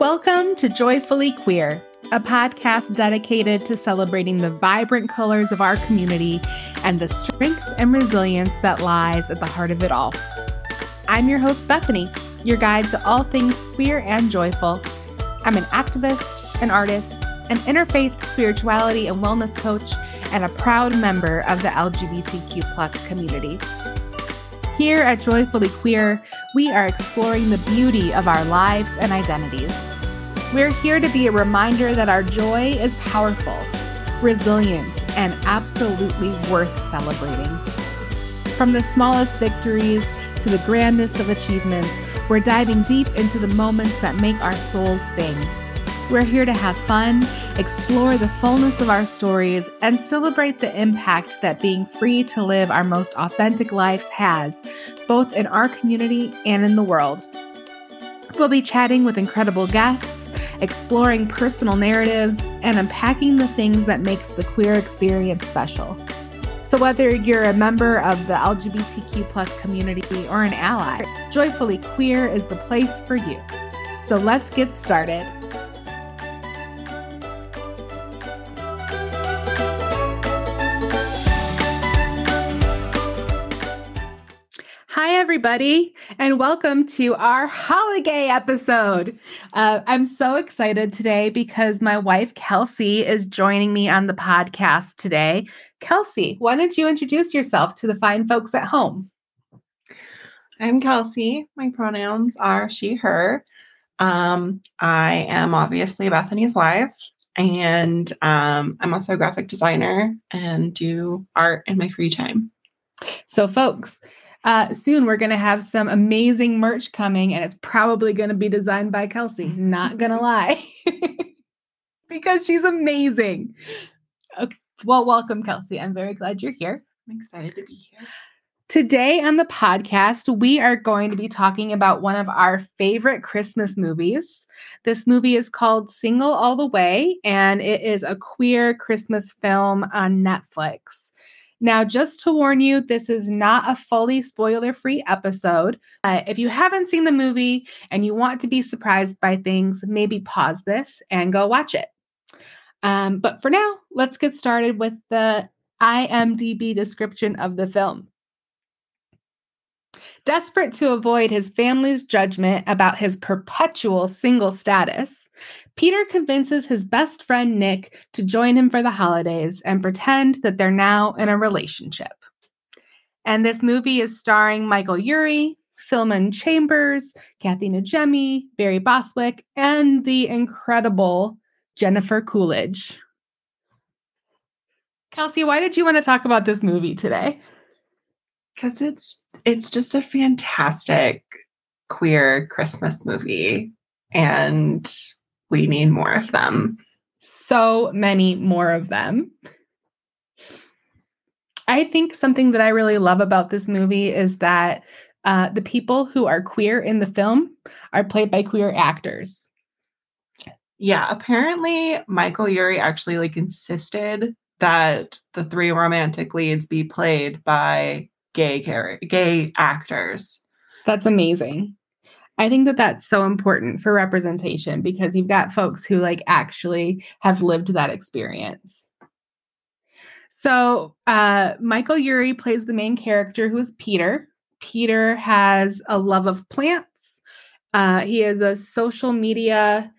Welcome to Joyfully Queer, a podcast dedicated to celebrating the vibrant colors of our community and the strength and resilience that lies at the heart of it all. I'm your host, Bethany, your guide to all things queer and joyful. I'm an activist, an artist, an interfaith spirituality and wellness coach, and a proud member of the LGBTQ community. Here at Joyfully Queer, we are exploring the beauty of our lives and identities. We're here to be a reminder that our joy is powerful, resilient, and absolutely worth celebrating. From the smallest victories to the grandest of achievements, we're diving deep into the moments that make our souls sing. We're here to have fun, explore the fullness of our stories, and celebrate the impact that being free to live our most authentic lives has, both in our community and in the world. We'll be chatting with incredible guests, exploring personal narratives, and unpacking the things that makes the queer experience special. So whether you're a member of the LGBTQ plus community or an ally, Joyfully Queer is the place for you. So let's get started. Everybody, and welcome to our holiday episode. Uh, I'm so excited today because my wife, Kelsee, is joining me on the podcast today. Kelsee, why don't you introduce yourself to the fine folks at home? I'm Kelsee. My pronouns are she, her. Um, I am obviously Bethany's wife, and um, I'm also a graphic designer and do art in my free time. So, folks, uh, soon we're going to have some amazing merch coming, and it's probably going to be designed by Kelsee. Not going to lie, because she's amazing. Okay. Well, welcome, Kelsee. I'm very glad you're here. I'm excited to be here. Today on the podcast, we are going to be talking about one of our favorite Christmas movies. This movie is called Single All the Way, and it is a queer Christmas film on Netflix. Now, just to warn you, this is not a fully spoiler free episode. Uh, if you haven't seen the movie and you want to be surprised by things, maybe pause this and go watch it. Um, but for now, let's get started with the IMDb description of the film. Desperate to avoid his family's judgment about his perpetual single status, Peter convinces his best friend Nick to join him for the holidays and pretend that they're now in a relationship. And this movie is starring Michael Urie, Philemon Chambers, Kathy Najimy, Barry Bostwick, and the incredible Jennifer Coolidge. Kelsee, why did you want to talk about this movie today? Because it's it's just a fantastic queer Christmas movie. And we need more of them. So many more of them. I think something that I really love about this movie is that uh, the people who are queer in the film are played by queer actors. Yeah, apparently Michael Urie actually like insisted that the three romantic leads be played by gay char- gay actors. That's amazing. I think that that's so important for representation because you've got folks who like actually have lived that experience. So, uh, Michael Urie plays the main character who is Peter. Peter has a love of plants. Uh, he is a social media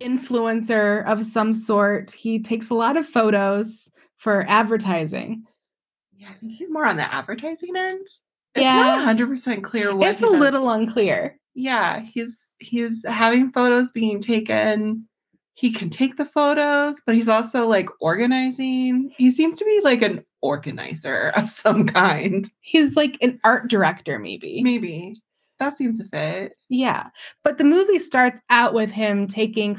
influencer of some sort. He takes a lot of photos for advertising. Yeah, I think he's more on the advertising end. It's yeah, not 100% clear what It's a little unclear. Yeah, he's he's having photos being taken. He can take the photos, but he's also like organizing. He seems to be like an organizer of some kind. He's like an art director maybe. Maybe. That seems to fit. Yeah. But the movie starts out with him taking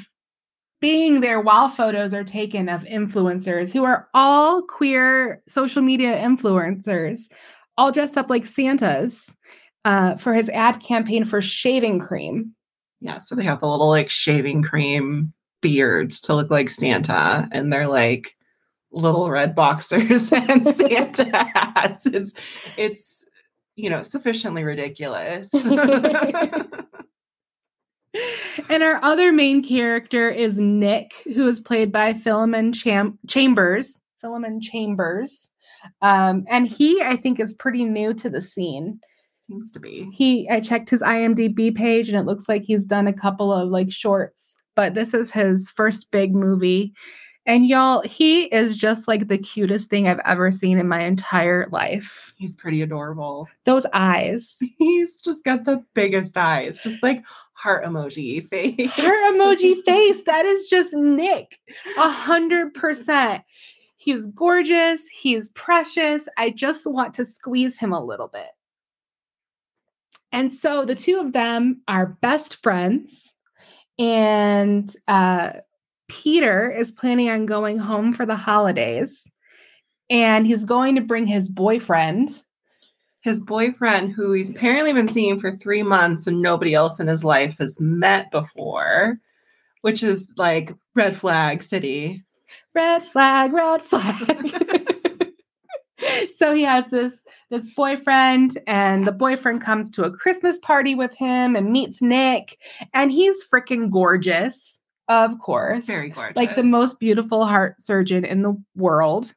being there while photos are taken of influencers who are all queer social media influencers all dressed up like Santas uh, for his ad campaign for shaving cream. Yeah, so they have the little like shaving cream beards to look like Santa, and they're like little red boxers and Santa hats. It's it's you know sufficiently ridiculous. and our other main character is Nick, who is played by Philemon Cham- Chambers. Philemon Chambers. Um, and he, I think, is pretty new to the scene. Seems to be. He, I checked his IMDb page, and it looks like he's done a couple of like shorts, but this is his first big movie. And y'all, he is just like the cutest thing I've ever seen in my entire life. He's pretty adorable. Those eyes. He's just got the biggest eyes, just like heart emoji face. Heart emoji face. That is just Nick. A hundred percent. He's gorgeous. He's precious. I just want to squeeze him a little bit. And so the two of them are best friends. And uh, Peter is planning on going home for the holidays. And he's going to bring his boyfriend. His boyfriend, who he's apparently been seeing for three months and nobody else in his life has met before, which is like red flag city. Red flag, red flag. so he has this this boyfriend and the boyfriend comes to a christmas party with him and meets nick and he's freaking gorgeous of course Very gorgeous. like the most beautiful heart surgeon in the world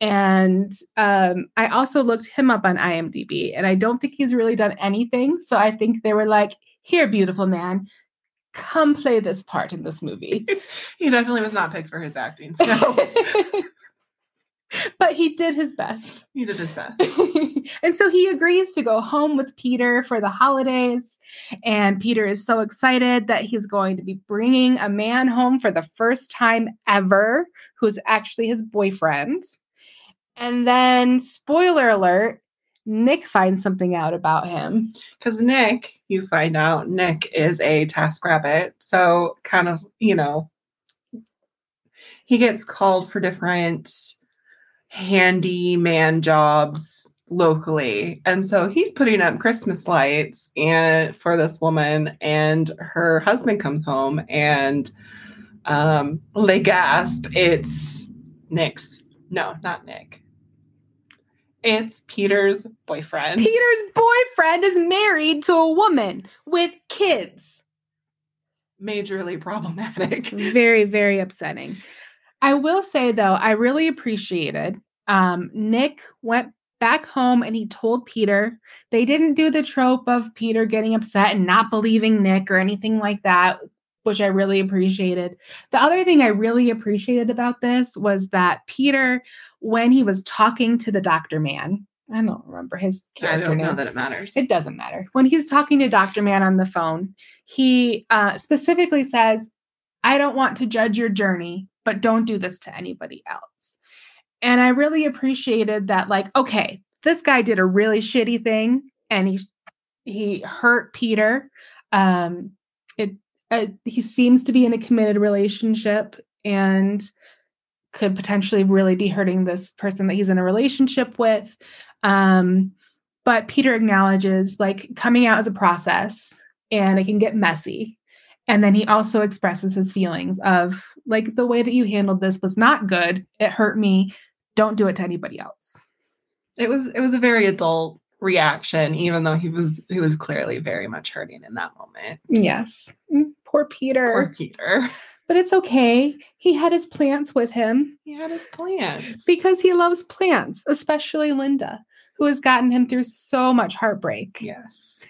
and um, i also looked him up on imdb and i don't think he's really done anything so i think they were like here beautiful man come play this part in this movie he definitely was not picked for his acting skills. but he did his best he did his best. and so he agrees to go home with Peter for the holidays. And Peter is so excited that he's going to be bringing a man home for the first time ever, who's actually his boyfriend. And then, spoiler alert, Nick finds something out about him. Because Nick, you find out, Nick is a TaskRabbit. So, kind of, you know, he gets called for different handyman jobs locally. And so he's putting up Christmas lights and for this woman and her husband comes home and um they gasp it's Nick's no, not Nick. It's Peter's boyfriend. Peter's boyfriend is married to a woman with kids. majorly problematic. very very upsetting i will say though i really appreciated um nick went back home and he told peter they didn't do the trope of peter getting upset and not believing nick or anything like that which i really appreciated the other thing i really appreciated about this was that peter when he was talking to the doctor man i don't remember his I character don't name know that it matters. it doesn't matter. When he's talking to Dr. Man on the phone, he uh, specifically says, I don't want to judge your journey, but don't do this to anybody else. And I really appreciated that, like, okay, this guy did a really shitty thing and he he hurt Peter. Um, it uh, he seems to be in a committed relationship and could potentially really be hurting this person that he's in a relationship with. Um, but Peter acknowledges like coming out as a process and it can get messy. And then he also expresses his feelings of like the way that you handled this was not good. It hurt me. Don't do it to anybody else. it was it was a very adult reaction, even though he was he was clearly very much hurting in that moment. Yes. Mm, Poor Peter. Poor Peter. But it's okay. He had his plants with him He had his plants. because he loves plants, especially Linda, who has gotten him through so much heartbreak. yes.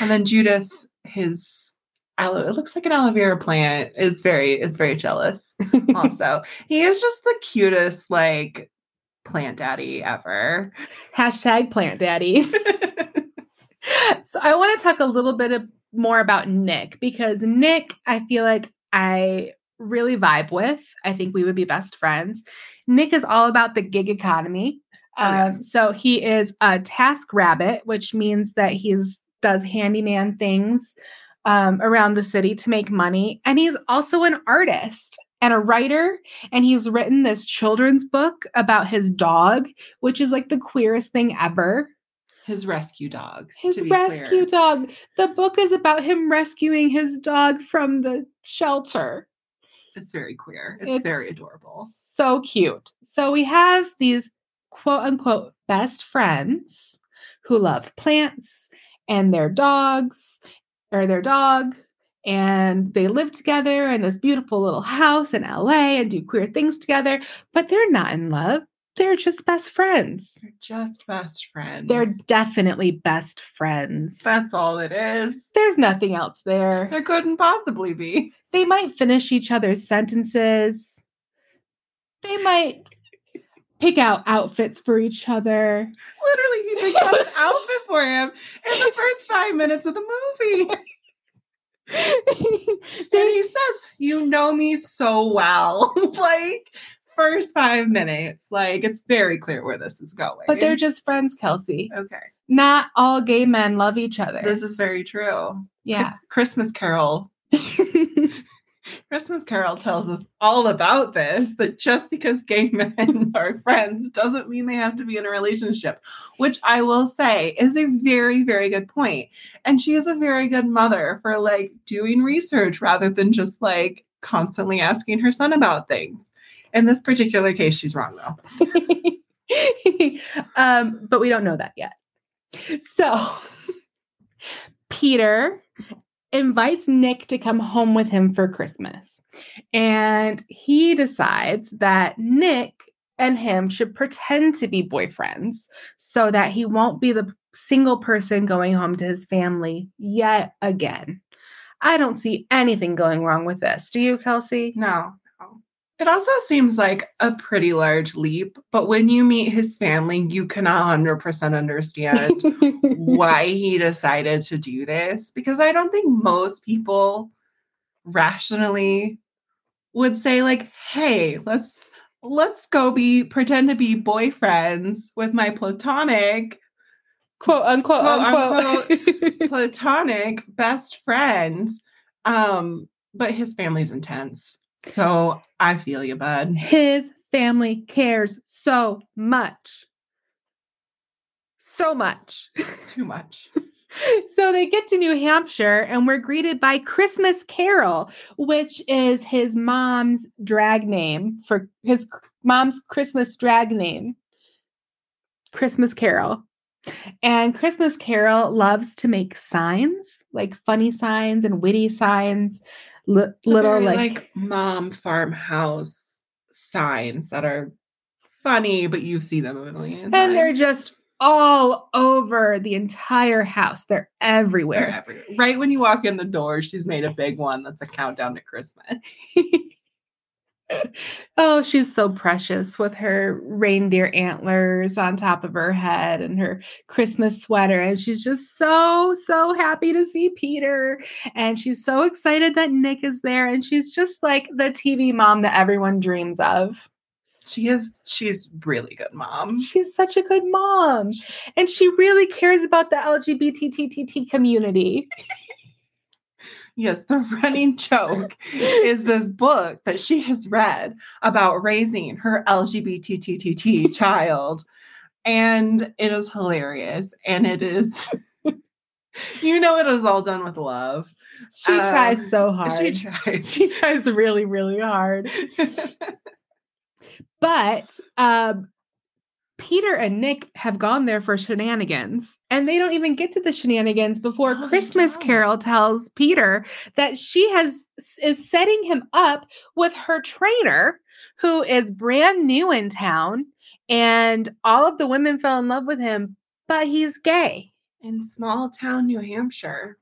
And then Judith, his aloe, it looks like an aloe vera plant, is very is very jealous. Also, he is just the cutest like plant daddy ever. Hashtag plant daddy. so I want to talk a little bit of, more about Nick because Nick, I feel like I really vibe with. I think we would be best friends. Nick is all about the gig economy. Oh, Uh, yes. So he is a TaskRabbit, which means that he's does handyman things um, around the city to make money, and he's also an artist and a writer. And he's written this children's book about his dog, which is like the queerest thing ever. His rescue dog. His rescue clear. dog. The book is about him rescuing his dog from the shelter. It's very queer. It's, very adorable. So cute. So we have these quote unquote best friends who love plants and their dogs or their dog. and they live together in this beautiful little house in LA and do queer things together, but they're not in love. They're just best friends. They're just best friends. They're definitely best friends. That's all it is. There's nothing else there. There couldn't possibly be. They might finish each other's sentences. They might pick out outfits for each other. Literally, he picks out an outfit for him in the first five minutes of the movie. and he says, You know me so well. like, first five minutes. Like, it's very clear where this is going. But they're just friends, Kelsee. okay. Not all gay men love each other. This is very true. yeah. Christmas Carol. Christmas Carol tells us all about this that just because gay men are friends doesn't mean they have to be in a relationship, which I will say is a very, very good point. And she is a very good mother for like doing research rather than just like constantly asking her son about things. In this particular case, she's wrong though. um, but we don't know that yet. So Peter invites Nick to come home with him for Christmas. And he decides that Nick and him should pretend to be boyfriends so that he won't be the single person going home to his family yet again. I don't see anything going wrong with this. Do you, Kelsee? No. It also seems like a pretty large leap, but when you meet his family, you cannot 100% understand why he decided to do this because I don't think most people rationally would say like, "Hey, let's let's go be pretend to be boyfriends with my platonic quote unquote, Quote, unquote. platonic best friend." Um, but his family's intense. So I feel you, bud. His family cares so much. So much. Too much. so they get to New Hampshire and we're greeted by Christmas Carol, which is his mom's drag name for his mom's Christmas drag name. Christmas Carol. And Christmas Carol loves to make signs, like funny signs and witty signs, li- little very, like, mom farmhouse signs that are funny, but you see them a million and they're just all over the entire house. They're They're everywhere. everywhere. Right when you walk in the door, she's made a big one that's a countdown to Christmas. oh, she's so precious with her reindeer antlers on top of her head and her Christmas sweater. And she's just so, so happy to see Peter. And she's so excited that Nick is there. And she's just like the TV mom that everyone dreams of. She is she's really good mom. She's such a good mom. And she really cares about the LGBTTT community. Yes, the running joke is this book that she has read about raising her LGBTTT child. And it is hilarious. And it is, you know, it is all done with love. She Uh, tries so hard. She tries. she tries really, really hard. But um, Peter and Nick have gone there for shenanigans, and they don't even get to the shenanigans before they Christmas. Carol tells Peter that she has is setting him up with her trainer, who is brand new in town, and all of the women fell in love with him, but he's gay. In small town New Hampshire,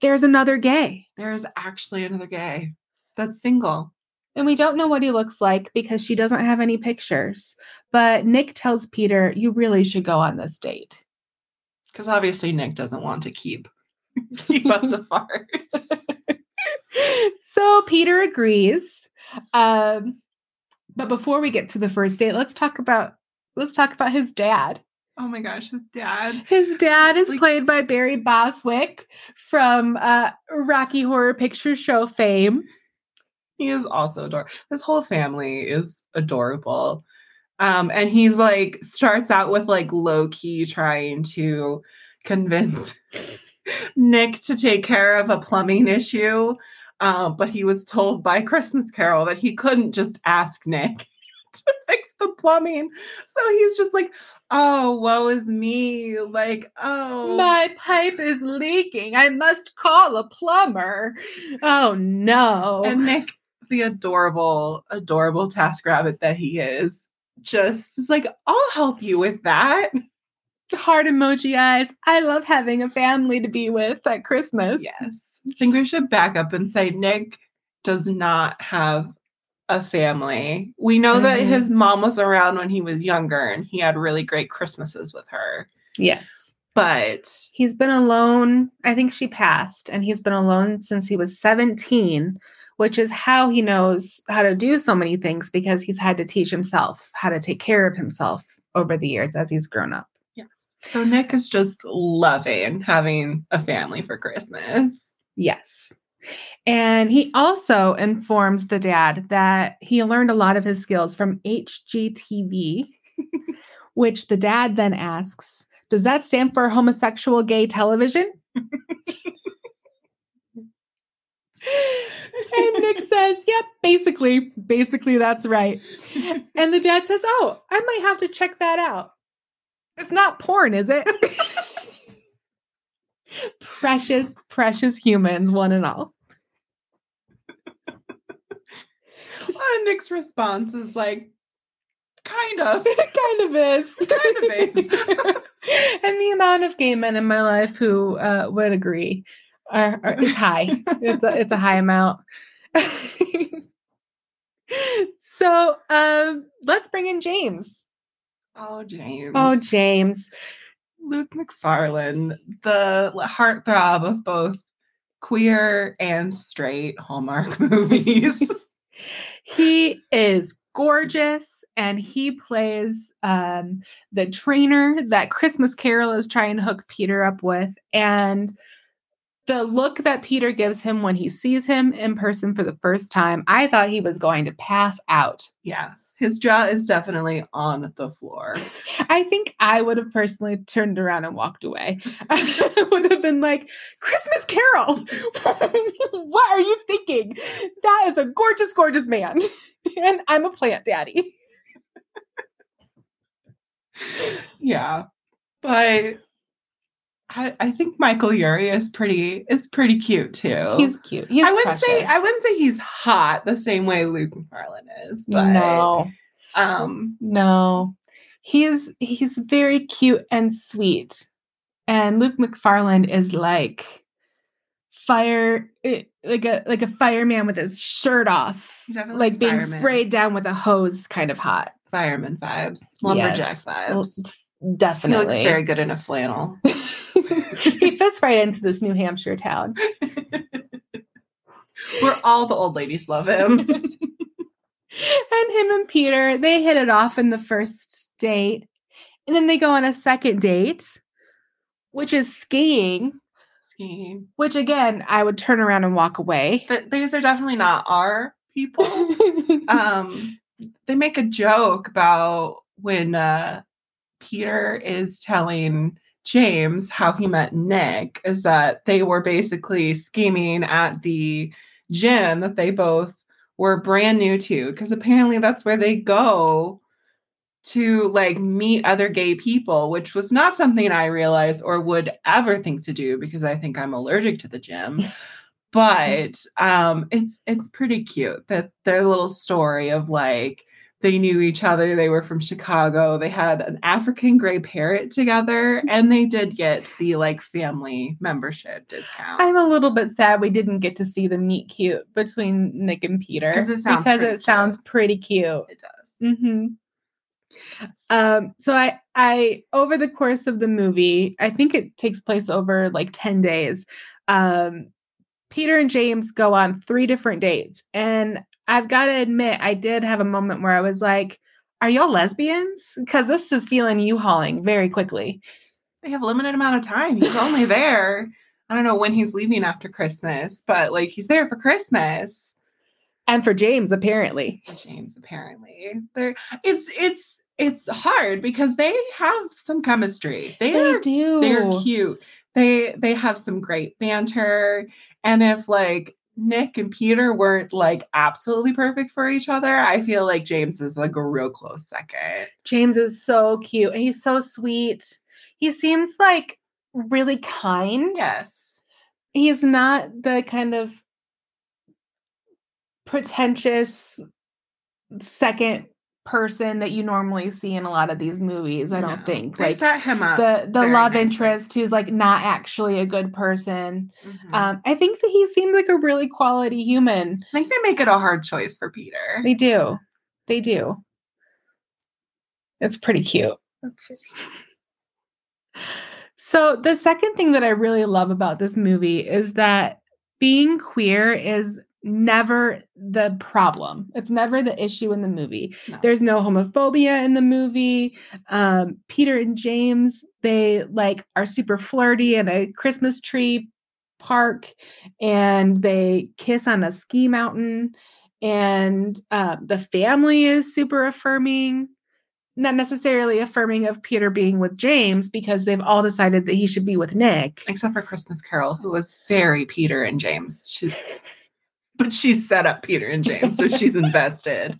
There's another gay. there's actually another gay that's single. And we don't know what he looks like because she doesn't have any pictures. But Nick tells Peter, You really should go on this date. Because obviously Nick doesn't want to keep keep up the farce. so Peter agrees. Um, but before we get to the first date, let's talk about let's talk about his dad. Oh my gosh, his dad. His dad is Like- played by Barry Bostwick from uh, Rocky Horror Picture Show fame. He is also adorable. This whole family is adorable. Um, and he's like starts out with like low key trying to convince Nick to take care of a plumbing issue. Uh, but he was told by Christmas Carol that he couldn't just ask Nick to fix the plumbing. So he's just like, oh, woe is me. Like, oh. My pipe is leaking. I must call a plumber. Oh no. and Nick, the adorable, adorable TaskRabbit that he is, just is like, I'll help you with that. heart emoji eyes. I love having a family to be with at Christmas. Yes. I think we should back up and say Nick does not have a family. We know that Mhm. his mom was around when he was younger and he had really great Christmases with her. Yes. But He's been alone. I think she passed, and he's been alone since he was 17, which is how he knows how to do so many things because he's had to teach himself how to take care of himself over the years as he's grown up. yes. So Nick is just loving having a family for Christmas. Yes. And he also informs the dad that he learned a lot of his skills from HGTV, which the dad then asks, Does that stand for homosexual gay television? and Nick says, Yep, basically, basically, that's right. And the dad says, Oh, I might have to check that out. It's not porn, is it? precious, precious humans, one and all. And Nick's response is like, kind of. kind of is. Kind of is. and the amount of gay men in my life who uh, would agree are, are, is high. it's a it's a high amount. so um, let's bring in James. Oh, James. Oh, James. Luke Macfarlane, the heartthrob of both queer and straight Hallmark movies. He is gorgeous and he plays um, the trainer that Christmas Carol is trying to hook Peter up with. And the look that Peter gives him when he sees him in person for the first time, I thought he was going to pass out. yeah, his jaw is definitely on the floor. I think I would have personally turned around and walked away. I would have been like, Christmas Carol, what are you thinking? That is a gorgeous, gorgeous man. and I'm a plant daddy. Yeah, but I, I think Michael Urie is pretty is pretty cute too. He's cute. He's I wouldn't say I wouldn't say he's hot the same way Luke Macfarlane is, but no, um, no. He's he's very cute and sweet. And Luke Macfarlane is like fire eh, like a like a fireman with his shirt off. Definitely Like being fireman. sprayed down with a hose kind of hot. fireman vibes, lumberjack Yes. vibes. He Definitely. looks very good in a flannel. he fits right into this New Hampshire town. Where all the old ladies love him. and him and Peter, they hit it off in the first date. And then they go on a second date, which is skiing, Skiing. which again, I would turn around and walk away. Th- these are definitely not our people. um, they make a joke about when uh, Peter is telling James how he met Nick, is that they were basically scheming at the gym that they both were brand new to, because apparently that's where they go to like meet other gay people, which was not something I realized or would ever think to do because I think I'm allergic to the gym. But um it's it's pretty cute that their little story of like they knew each other, they were from Chicago, they had an African gray parrot together, and they did get the like family membership discount. I'm a little bit sad we didn't get to see the meet cute between Nick and Peter it sounds because it sounds pretty cute. it does. Mm-hmm. Um, so I, I over the course of the movie, I think it takes place over like 10 days. Um, Peter and James go on three different dates. And I've got to admit, I did have a moment where I was like, are y'all lesbians? Because this is feeling you hauling very quickly. they have a limited amount of time. He's only there. I don't know when he's leaving after Christmas, but like he's there for Christmas. And for James, apparently. James, apparently. They're it's it's it's hard because they have some chemistry. They, They are do. they're cute. They they have some great banter. And if like Nick and Peter weren't like absolutely perfect for each other, I feel like James is like a real close second. James is so cute. He's so sweet. He seems like really kind. Yes. He's not the kind of pretentious second person that you normally see in a lot of these movies. I don't No. think they like set him up. the the love nicely. interest who's like not actually a good person. Mhm. Um, I think that he seems like a really quality human. I think they make it a hard choice for Peter. They do, they do. It's pretty cute. So the second thing that I really love about this movie is that being queer is never the problem. It's never the issue in the movie. No. There's no homophobia in the movie. Um, Peter and James, they like are super flirty in a Christmas tree park and they kiss on a ski mountain and uh, the family is super affirming not necessarily affirming of Peter being with James because they've all decided that he should be with Nick. Except for Christmas Carol, who was very Peter and James. She, but she's set up Peter and James, so she's invested.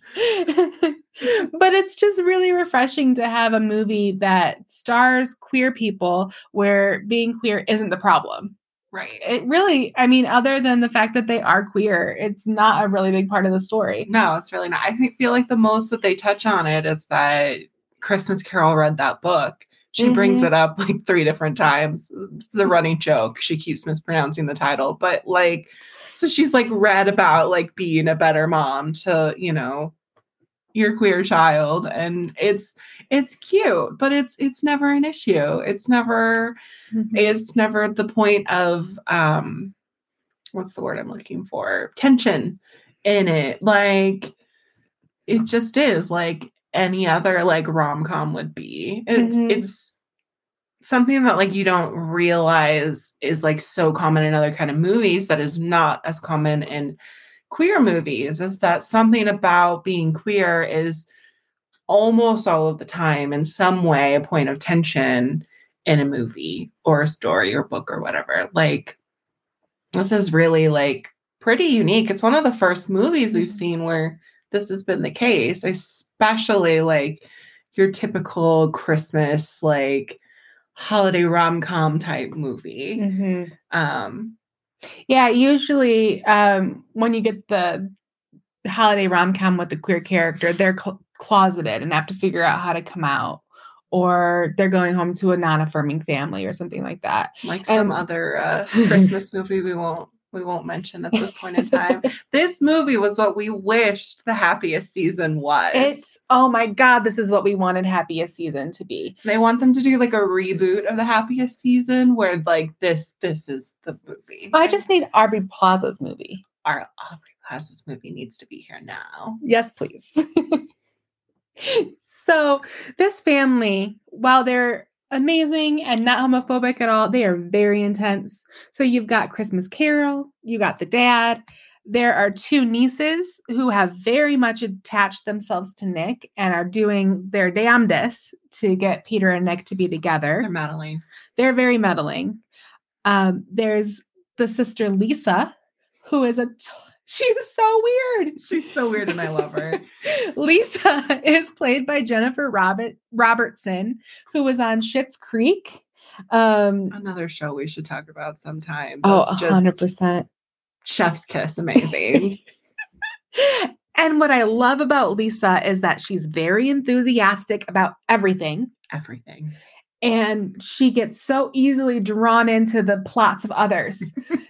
but it's just really refreshing to have a movie that stars queer people where being queer isn't the problem. Right. It really, I mean, other than the fact that they are queer, it's not a really big part of the story. No, it's really not. I think feel like the most that they touch on it is that Christmas Carol read that book. She brings Mhm. it up like three different times. It's the running joke. She keeps mispronouncing the title, but like, so she's like read about like being a better mom to you know your queer child, and it's it's cute, but it's it's never an issue. It's never it's never the point of um what's the word i'm looking for tension in it like it just is like any other like rom-com would be it's, Mhm. it's something that like you don't realize is like so common in other kind of movies that is not as common in queer movies is that something about being queer is almost all of the time in some way a point of tension in a movie or a story or book or whatever. Like this is really like pretty unique. It's one of the first movies we've mm-hmm. seen where this has been the case, especially like your typical Christmas like holiday rom-com type movie. Mhm. Um Yeah, usually um, when you get the holiday rom com with the queer character, they're cl- closeted and have to figure out how to come out, or they're going home to a non affirming family or something like that. like some And- other uh, Christmas movie we won't we won't mention at this point in time. this movie was what we wished the happiest season was. It's oh my god, this is what we wanted happiest season to be. they want them to do like a reboot of the happiest season where like this this is the movie. I just need Aubrey Plaza's movie. our Aubrey Plaza's movie needs to be here now. Yes, please. so, this family, while they're amazing and not homophobic at all, they are very intense. So, you've got Christmas Carol, you got the dad. There are two nieces who have very much attached themselves to Nick and are doing their damnedest to get Peter and Nick to be together. They're meddling. They're very meddling. Um, there's the sister Lisa, who is a she's so weird. She's so weird and I love her. Lisa is played by Jennifer Robert Robertson, who was on Schitt's Creek. Um, Another show we should talk about sometime. oh, That's hundred percent. Chef's kiss, amazing. And what I love about Lisa is that she's very enthusiastic about everything. Everything. and she gets so easily drawn into the plots of others.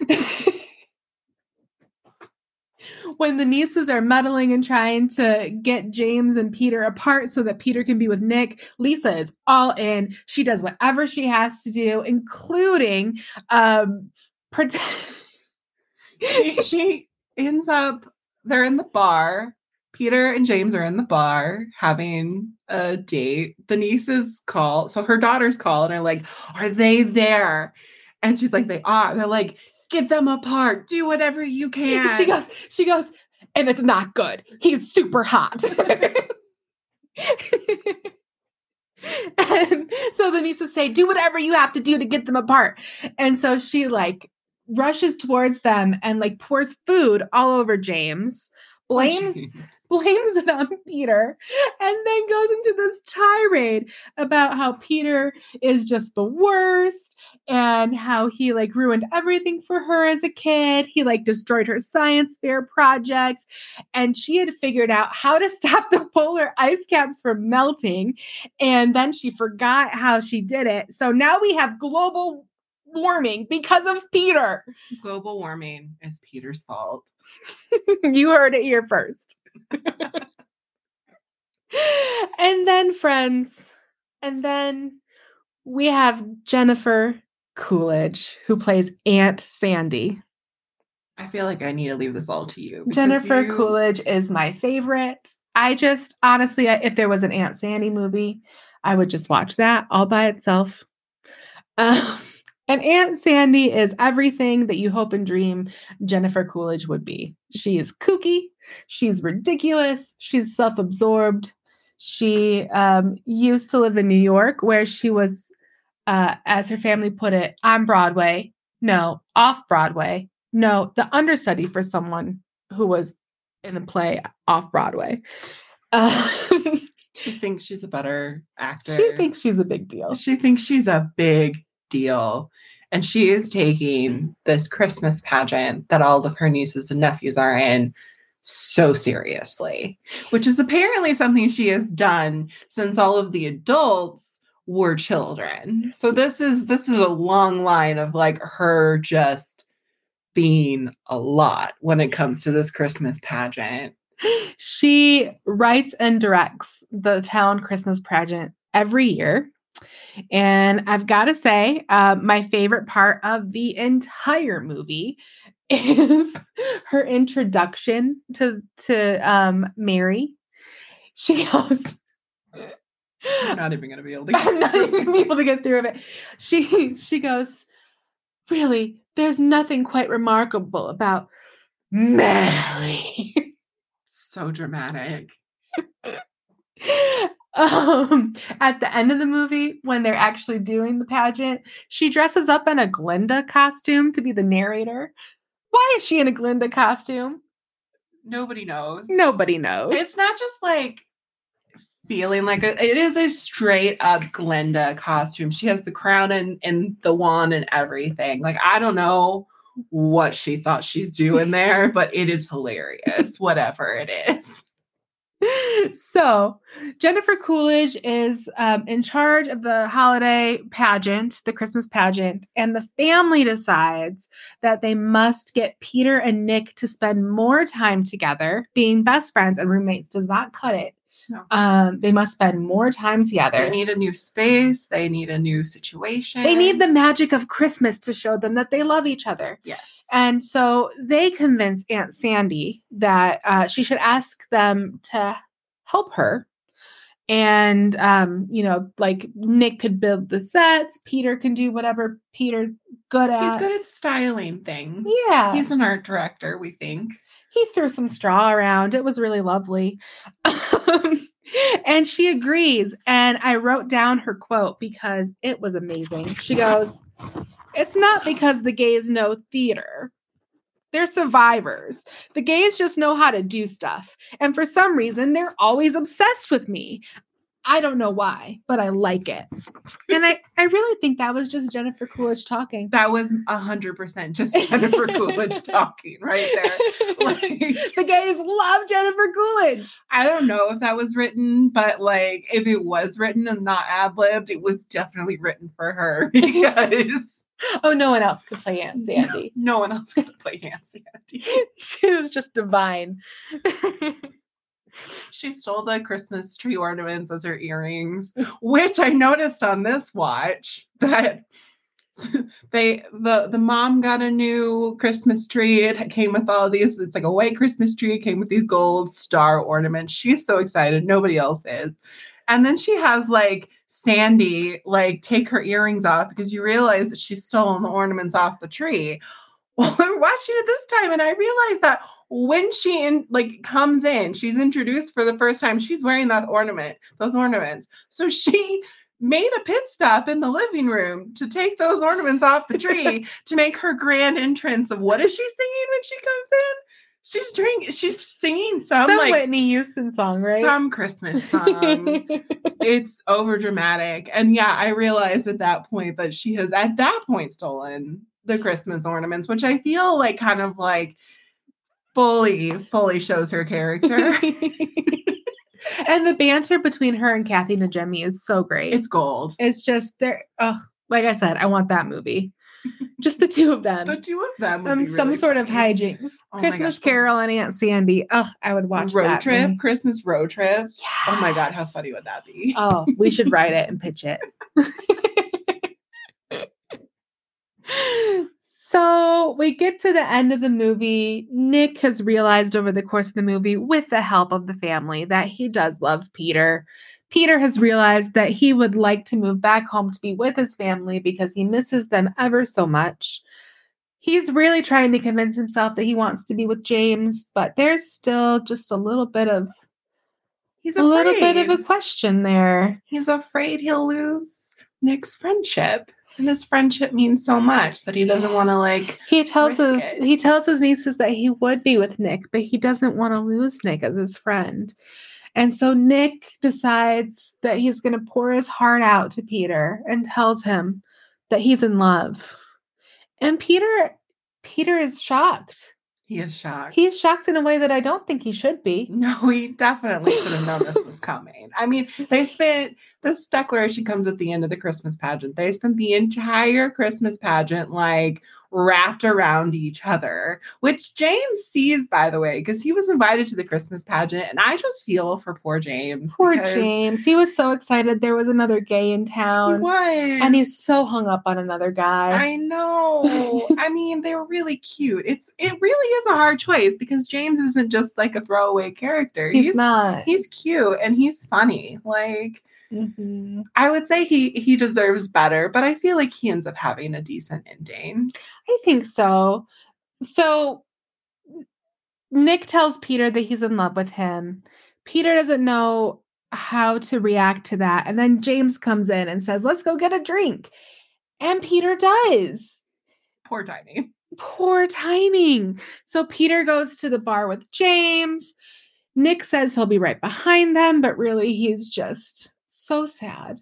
when the nieces are meddling and trying to get James and Peter apart so that Peter can be with Nick, Lisa is all in. She does whatever she has to do, including um pretend. she, she ends up they're in the bar peter and james are in the bar having a date the nieces call so her daughters call and are like are they there and she's like they are they're like get them apart do whatever you can she goes, she goes, and it's not good. He's super hot. and so the nieces say, do whatever you have to do to get them apart. And so she like rushes towards them and like pours food all over James, blames blames it on Peter, and then goes into this tirade about how Peter is just the worst and how he like ruined everything for her as a kid. He like destroyed her science fair project, and she had figured out how to stop the polar ice caps from melting, and then she forgot how she did it. So now we have global warming because of Peter. Global warming is Peter's fault. you heard it here first. and then, friends, and then we have Jennifer Coolidge, who plays Aunt Sandy. I feel like I need to leave this all to you. Jennifer you- Coolidge is my favorite. I just honestly, I- if there was an Aunt Sandy movie, I would just watch that all by itself. Um, and Aunt Sandy is everything that you hope and dream Jennifer Coolidge would be. She is kooky, she's ridiculous, she's self absorbed. She um, used to live in New York, where she was, uh, as her family put it, on Broadway. No, off Broadway. No, the understudy for someone who was in the play off Broadway. Um, She thinks she's a better actor. she thinks she's a big deal. she thinks she's a big deal. And she is taking this Christmas pageant that all of her nieces and nephews are in so seriously, which is apparently something she has done since all of the adults were children. So this is this is a long line of like her just being a lot when it comes to this Christmas pageant. She writes and directs the town Christmas pageant every year. And I've got to say, uh, my favorite part of the entire movie is her introduction to to um, Mary. She goes, I'm not even gonna be able to get I'm not even gonna be able to get through it. She she goes, really, there's nothing quite remarkable about Mary. so dramatic. um, at the end of the movie, when they're actually doing the pageant, she dresses up in a Glinda costume to be the narrator. Why is she in a Glinda costume? Nobody knows. Nobody knows. It's not just like feeling like a, it is a straight up Glinda costume. She has the crown and, and the wand and everything. Like, I don't know what she thought she's doing there, but it is hilarious, whatever it is. so Jennifer Coolidge is um, in charge of the holiday pageant, the Christmas pageant, and the family decides that they must get Peter and Nick to spend more time together. Being best friends and roommates does not cut it. No. Um, they must spend more time together. They need a new space, they need a new situation. They need the magic of Christmas to show them that they love each other. Yes. And so they convince Aunt Sandy that uh, she should ask them to help her. And, um, you know, like Nick could build the sets, Peter can do whatever Peter's good at. He's good at styling things. Yeah. He's an art director, we think. He threw some straw around. It was really lovely. Um, and she agrees. And I wrote down her quote because it was amazing. She goes, It's not because the gays know theater. They're survivors. The gays just know how to do stuff. And for some reason, they're always obsessed with me. I don't know why, but I like it. And I, I really think that was just Jennifer Coolidge talking. That was a hundred percent just Jennifer Coolidge talking right there. Like, the gays love Jennifer Coolidge. I don't know if that was written, but like if it was written and not ad libbed, it was definitely written for her because Oh, no one else could play Aunt Sandy. no one else could play Aunt Sandy. she was just divine. She stole the Christmas tree ornaments as her earrings, which I noticed on this watch that they the the mom got a new Christmas tree. It came with all these. It's like a white Christmas tree. It came with these gold star ornaments. She's so excited. Nobody else is. And then she has like Sandy like take her earrings off because you realize that she's stolen the ornaments off the tree. Well, we're watching it this time, and I realized that when she in, like comes in, she's introduced for the first time. She's wearing that ornament, those ornaments. So she made a pit stop in the living room to take those ornaments off the tree to make her grand entrance of what is she singing when she comes in? She's drinking, she's singing some, Some like Whitney Houston song, right? some Christmas song. it's over dramatic. And yeah, I realized at that point that she has at that point stolen the Christmas ornaments, which I feel like kind of like fully, fully shows her character. and the banter between her and Kathy Najimy is so great. it's gold. It's just there. Oh, like I said, I want that movie. Just the two of them. The two of them. would um, be some really sort of hijinks. Oh Christmas gosh. Carol and Aunt Sandy. Oh, I would watch road that trip, movie. Christmas road trip. Oh my god, how funny would that be? Oh, we should write it and pitch it. so we get to the end of the movie. Nick has realized over the course of the movie, with the help of the family, that he does love Peter. Peter has realized that he would like to move back home to be with his family because he misses them ever so much. He's really trying to convince himself that he wants to be with James, but there's still just a little bit of He's a little bit of a question there. He's afraid he'll lose Nick's friendship. And his friendship means so much that he doesn't want to like He tells his it. he tells his nieces that he would be with Nick, but he doesn't want to lose Nick as his friend. And so Nick decides that he's going to pour his heart out to Peter and tells him that he's in love. And Peter Peter is shocked. He is shocked. He's shocked in a way that I don't think he should be. no, he definitely should have known this was coming. I mean, they spent this declaration comes at the end of the Christmas pageant. They spent the entire Christmas pageant like wrapped around each other, which James sees, by the way, because he was invited to the Christmas pageant. And I just feel for poor James. Poor James. He was so excited there was another gay in He town. was. And he's so hung up on another guy. I know. I mean, they were really cute. It's it really is a hard choice because James isn't just like a throwaway character. he's, not. he's cute and he's funny. Like Mhm. I would say he he deserves better, but I feel like he ends up having a decent ending. I think so. So Nick tells Peter that he's in love with him. Peter doesn't know how to react to that. And then James comes in and says, Let's go get a drink. And Peter does. Poor timing. Poor timing. So Peter goes to the bar with James. Nick says he'll be right behind them, but really he's just so sad.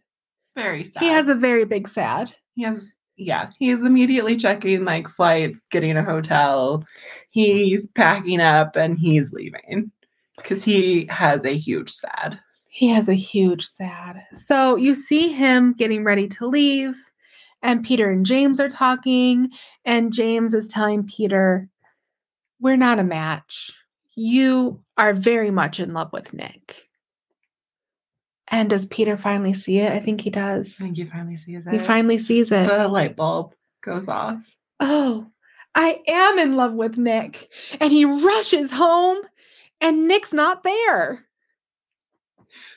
Very sad. He has a very big sad. he has yeah, he's immediately checking like flights, getting a hotel. He's packing up and he's leaving because he has a huge sad. He has a huge sad. So you see him getting ready to leave, and Peter and James are talking, and James is telling Peter, We're not a match. You are very much in love with Nick. And does Peter finally see it? I think he does. I think he finally sees it. He finally sees it. the light bulb goes off. oh, I am in love with Nick. And he rushes home, and Nick's not there.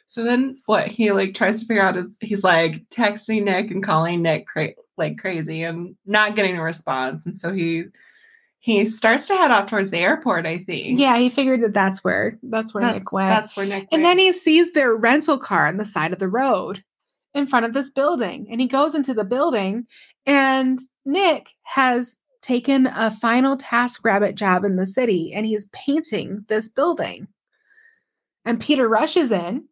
So then what he like tries to figure out is he's like texting Nick and calling Nick cra- like crazy and not getting a response. And so he he starts to head off towards the airport, I think. Yeah, he figured that that's where that's where That's, Nick went. that's where Nick And went. then he sees their rental car on the side of the road in front of this building. And he goes into the building, and Nick has taken a final TaskRabbit job in the city and he's painting this building. And Peter rushes in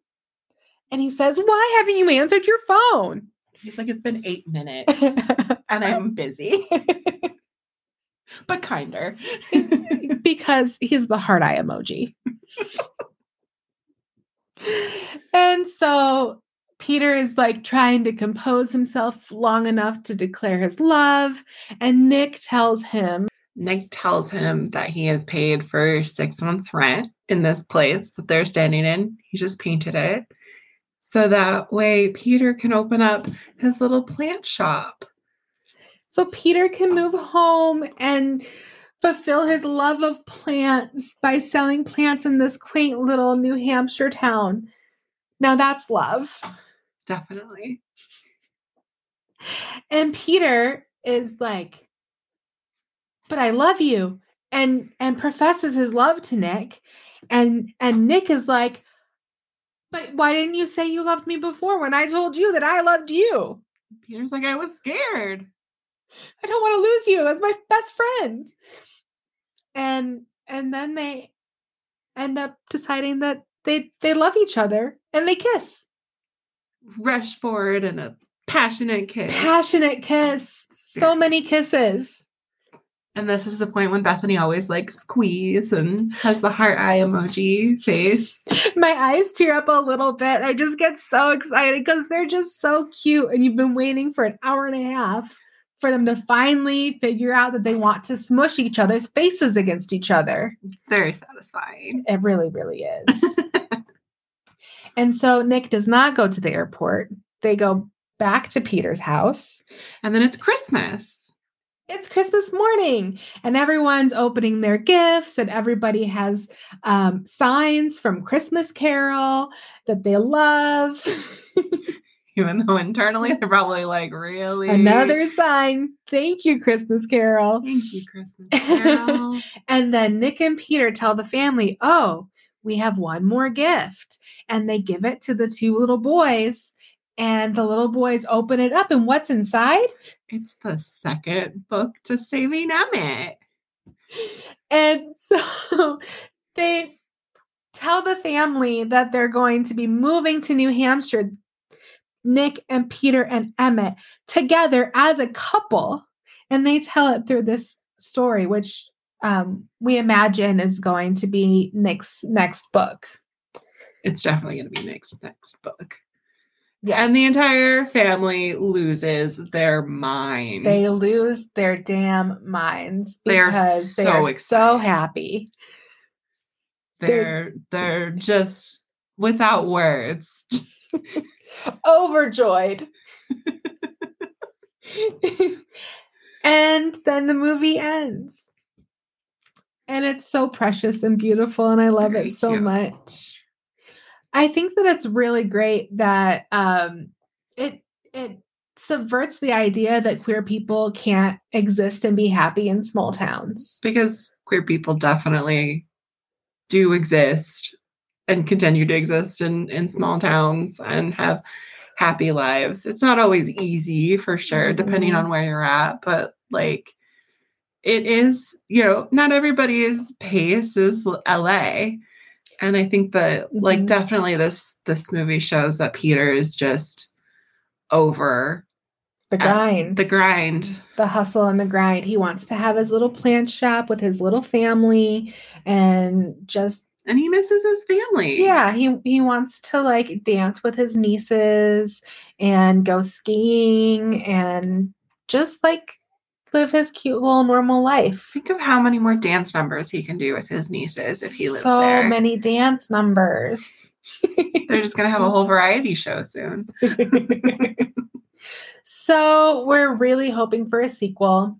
and he says, Why haven't you answered your phone? he's like, it's been eight minutes and I'm busy. but kinder. because he's the heart eye emoji. and so Peter is like trying to compose himself long enough to declare his love. And Nick tells him, Nick tells him that he has paid for six months' rent in this place that they're standing in. He just painted it. So that way Peter can open up his little plant shop. So Peter can move home and fulfill his love of plants by selling plants in this quaint little New Hampshire town. Now that's love. Definitely. and peter is like but i love you and and professes his love to nick and and nick is like But why didn't you say you loved me before when I told you that I loved you? Peter's like, I was scared. I don't want to lose you as my best friend. And and then they end up deciding that they they love each other and they kiss. Rush forward in a passionate kiss. Passionate kiss. So many kisses. And this is the point when Bethany always like squeeze and has the heart eye emoji face. My eyes tear up a little bit. I just get so excited because they're just so cute. And you've been waiting for an hour and a half for them to finally figure out that they want to smush each other's faces against each other. It's very satisfying. It really, really is. and so Nick does not go to the airport. They go back to Peter's house. And then it's Christmas. It's Christmas morning, and everyone's opening their gifts, and everybody has um, signs from Christmas Carol that they love. Even though internally they're probably like, really? Another sign. Thank you, Christmas Carol. Thank you, Christmas Carol. and then Nick and Peter tell the family, oh, we have one more gift. And they give it to the two little boys and the little boys open it up and what's inside it's the second book to saving emmett and so they tell the family that they're going to be moving to new hampshire nick and peter and emmett together as a couple and they tell it through this story which um, we imagine is going to be nick's next book it's definitely going to be nick's next book Yes. And the entire family loses their minds. They lose their damn minds because they are so, they are so happy. They're they're just without words. Overjoyed. and then the movie ends. And it's so precious and beautiful and I love Very it so cute. much. I think that it's really great that um, it it subverts the idea that queer people can't exist and be happy in small towns. Because queer people definitely do exist and continue to exist in, in small towns and have happy lives. It's not always easy for sure, depending mm-hmm. on where you're at, but like it is, you know, not everybody's pace is LA and i think that mm-hmm. like definitely this this movie shows that peter is just over the grind the grind the hustle and the grind he wants to have his little plant shop with his little family and just and he misses his family yeah he he wants to like dance with his nieces and go skiing and just like live his cute little normal life. Think of how many more dance numbers he can do with his nieces if he lives so there. So many dance numbers. They're just gonna have a whole variety show soon. so we're really hoping for a sequel.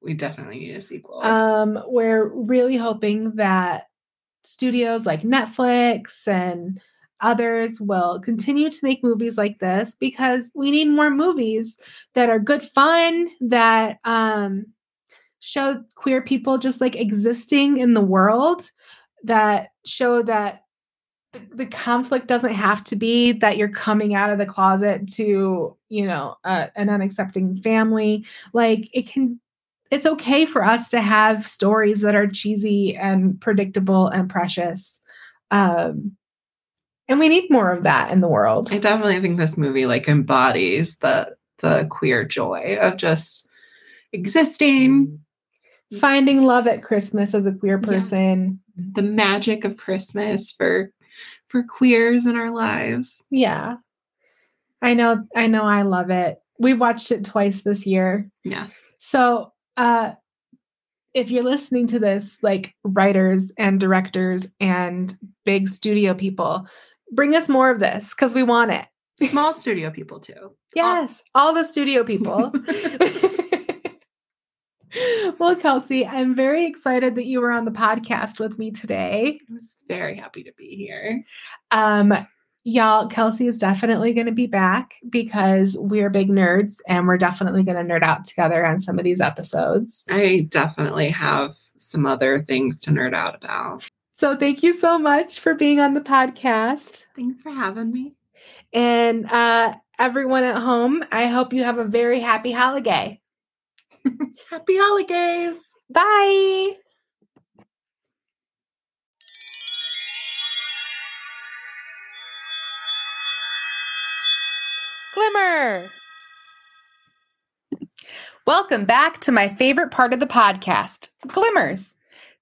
We definitely need a sequel. Um, we're really hoping that studios like Netflix and others will continue to make movies like this because we need more movies that are good fun that um show queer people just like existing in the world that show that the, the conflict doesn't have to be that you're coming out of the closet to you know an unaccepting family. Like it can it's okay for us to have stories that are cheesy and predictable and precious um and we need more of that in the world. I definitely think this movie like embodies the the queer joy of just existing, finding love at Christmas as a queer person, yes. the magic of Christmas for for queers in our lives. Yeah. I know I know I love it. We watched it twice this year. Yes. So, uh if you're listening to this like writers and directors and big studio people, bring us more of this because we want it. Small studio people too. Yes, all, all the studio people. well, Kelsee, I'm very excited that you were on the podcast with me today. I was very happy to be here. Um, y'all, Kelsee is definitely going to be back because we're big nerds and we're definitely going to nerd out together on some of these episodes. I definitely have some other things to nerd out about. So thank you so much for being on the podcast. Thanks for having me. And uh, everyone at home, I hope you have a very happy holiday. happy holidays. Bye. Welcome back to my favorite part of the podcast, Glimmers.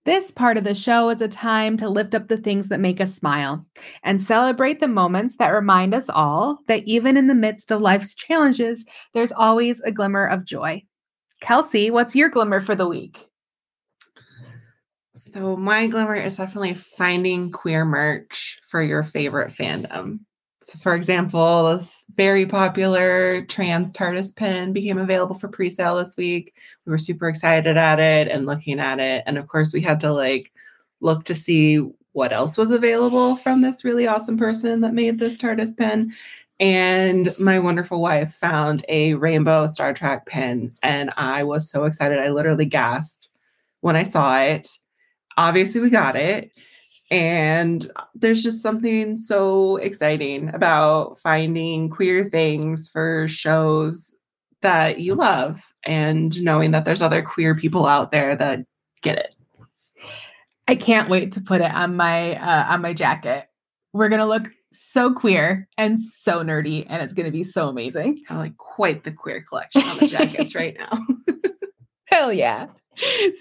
This part of the show is a time to lift up the things that make us smile and celebrate the moments that remind us all that even in the midst of life's challenges, there's always a glimmer of joy. Kelsee, what's your glimmer for the week? So, my glimmer is definitely finding queer merch for your favorite fandom. So, for example, this very popular trans TARDIS pin became available for pre-sale this week. We were super excited at it and looking at it, and of course, we had to like look to see what else was available from this really awesome person that made this TARDIS pin. And my wonderful wife found a rainbow Star Trek pin, and I was so excited. I literally gasped when I saw it. Obviously, we got it and there's just something so exciting about finding queer things for shows that you love and knowing that there's other queer people out there that get it. I can't wait to put it on my uh, on my jacket. We're gonna look so queer and so nerdy, and it's gonna be so amazing. I like quite the queer collection on the jackets right now. Hell yeah!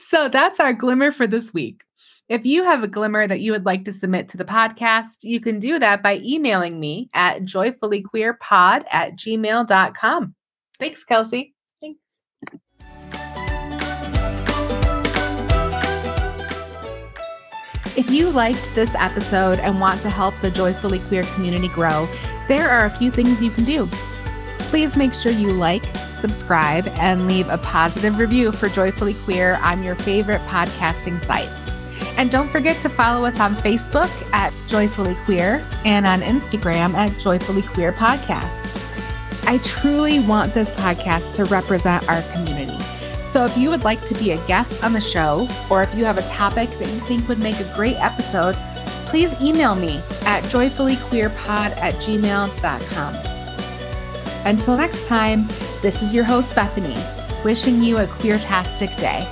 So that's our glimmer for this week. If you have a glimmer that you would like to submit to the podcast, you can do that by emailing me at joyfullyqueerpod at gmail.com. Thanks, Kelsee. Thanks. If you liked this episode and want to help the Joyfully Queer community grow, there are a few things you can do. Please make sure you like, subscribe, and leave a positive review for Joyfully Queer on your favorite podcasting site. And don't forget to follow us on Facebook at Joyfully Queer and on Instagram at Joyfully Queer Podcast. I truly want this podcast to represent our community. So if you would like to be a guest on the show, or if you have a topic that you think would make a great episode, please email me at joyfullyqueerpod at gmail.com. Until next time, this is your host, Bethany, wishing you a queertastic day.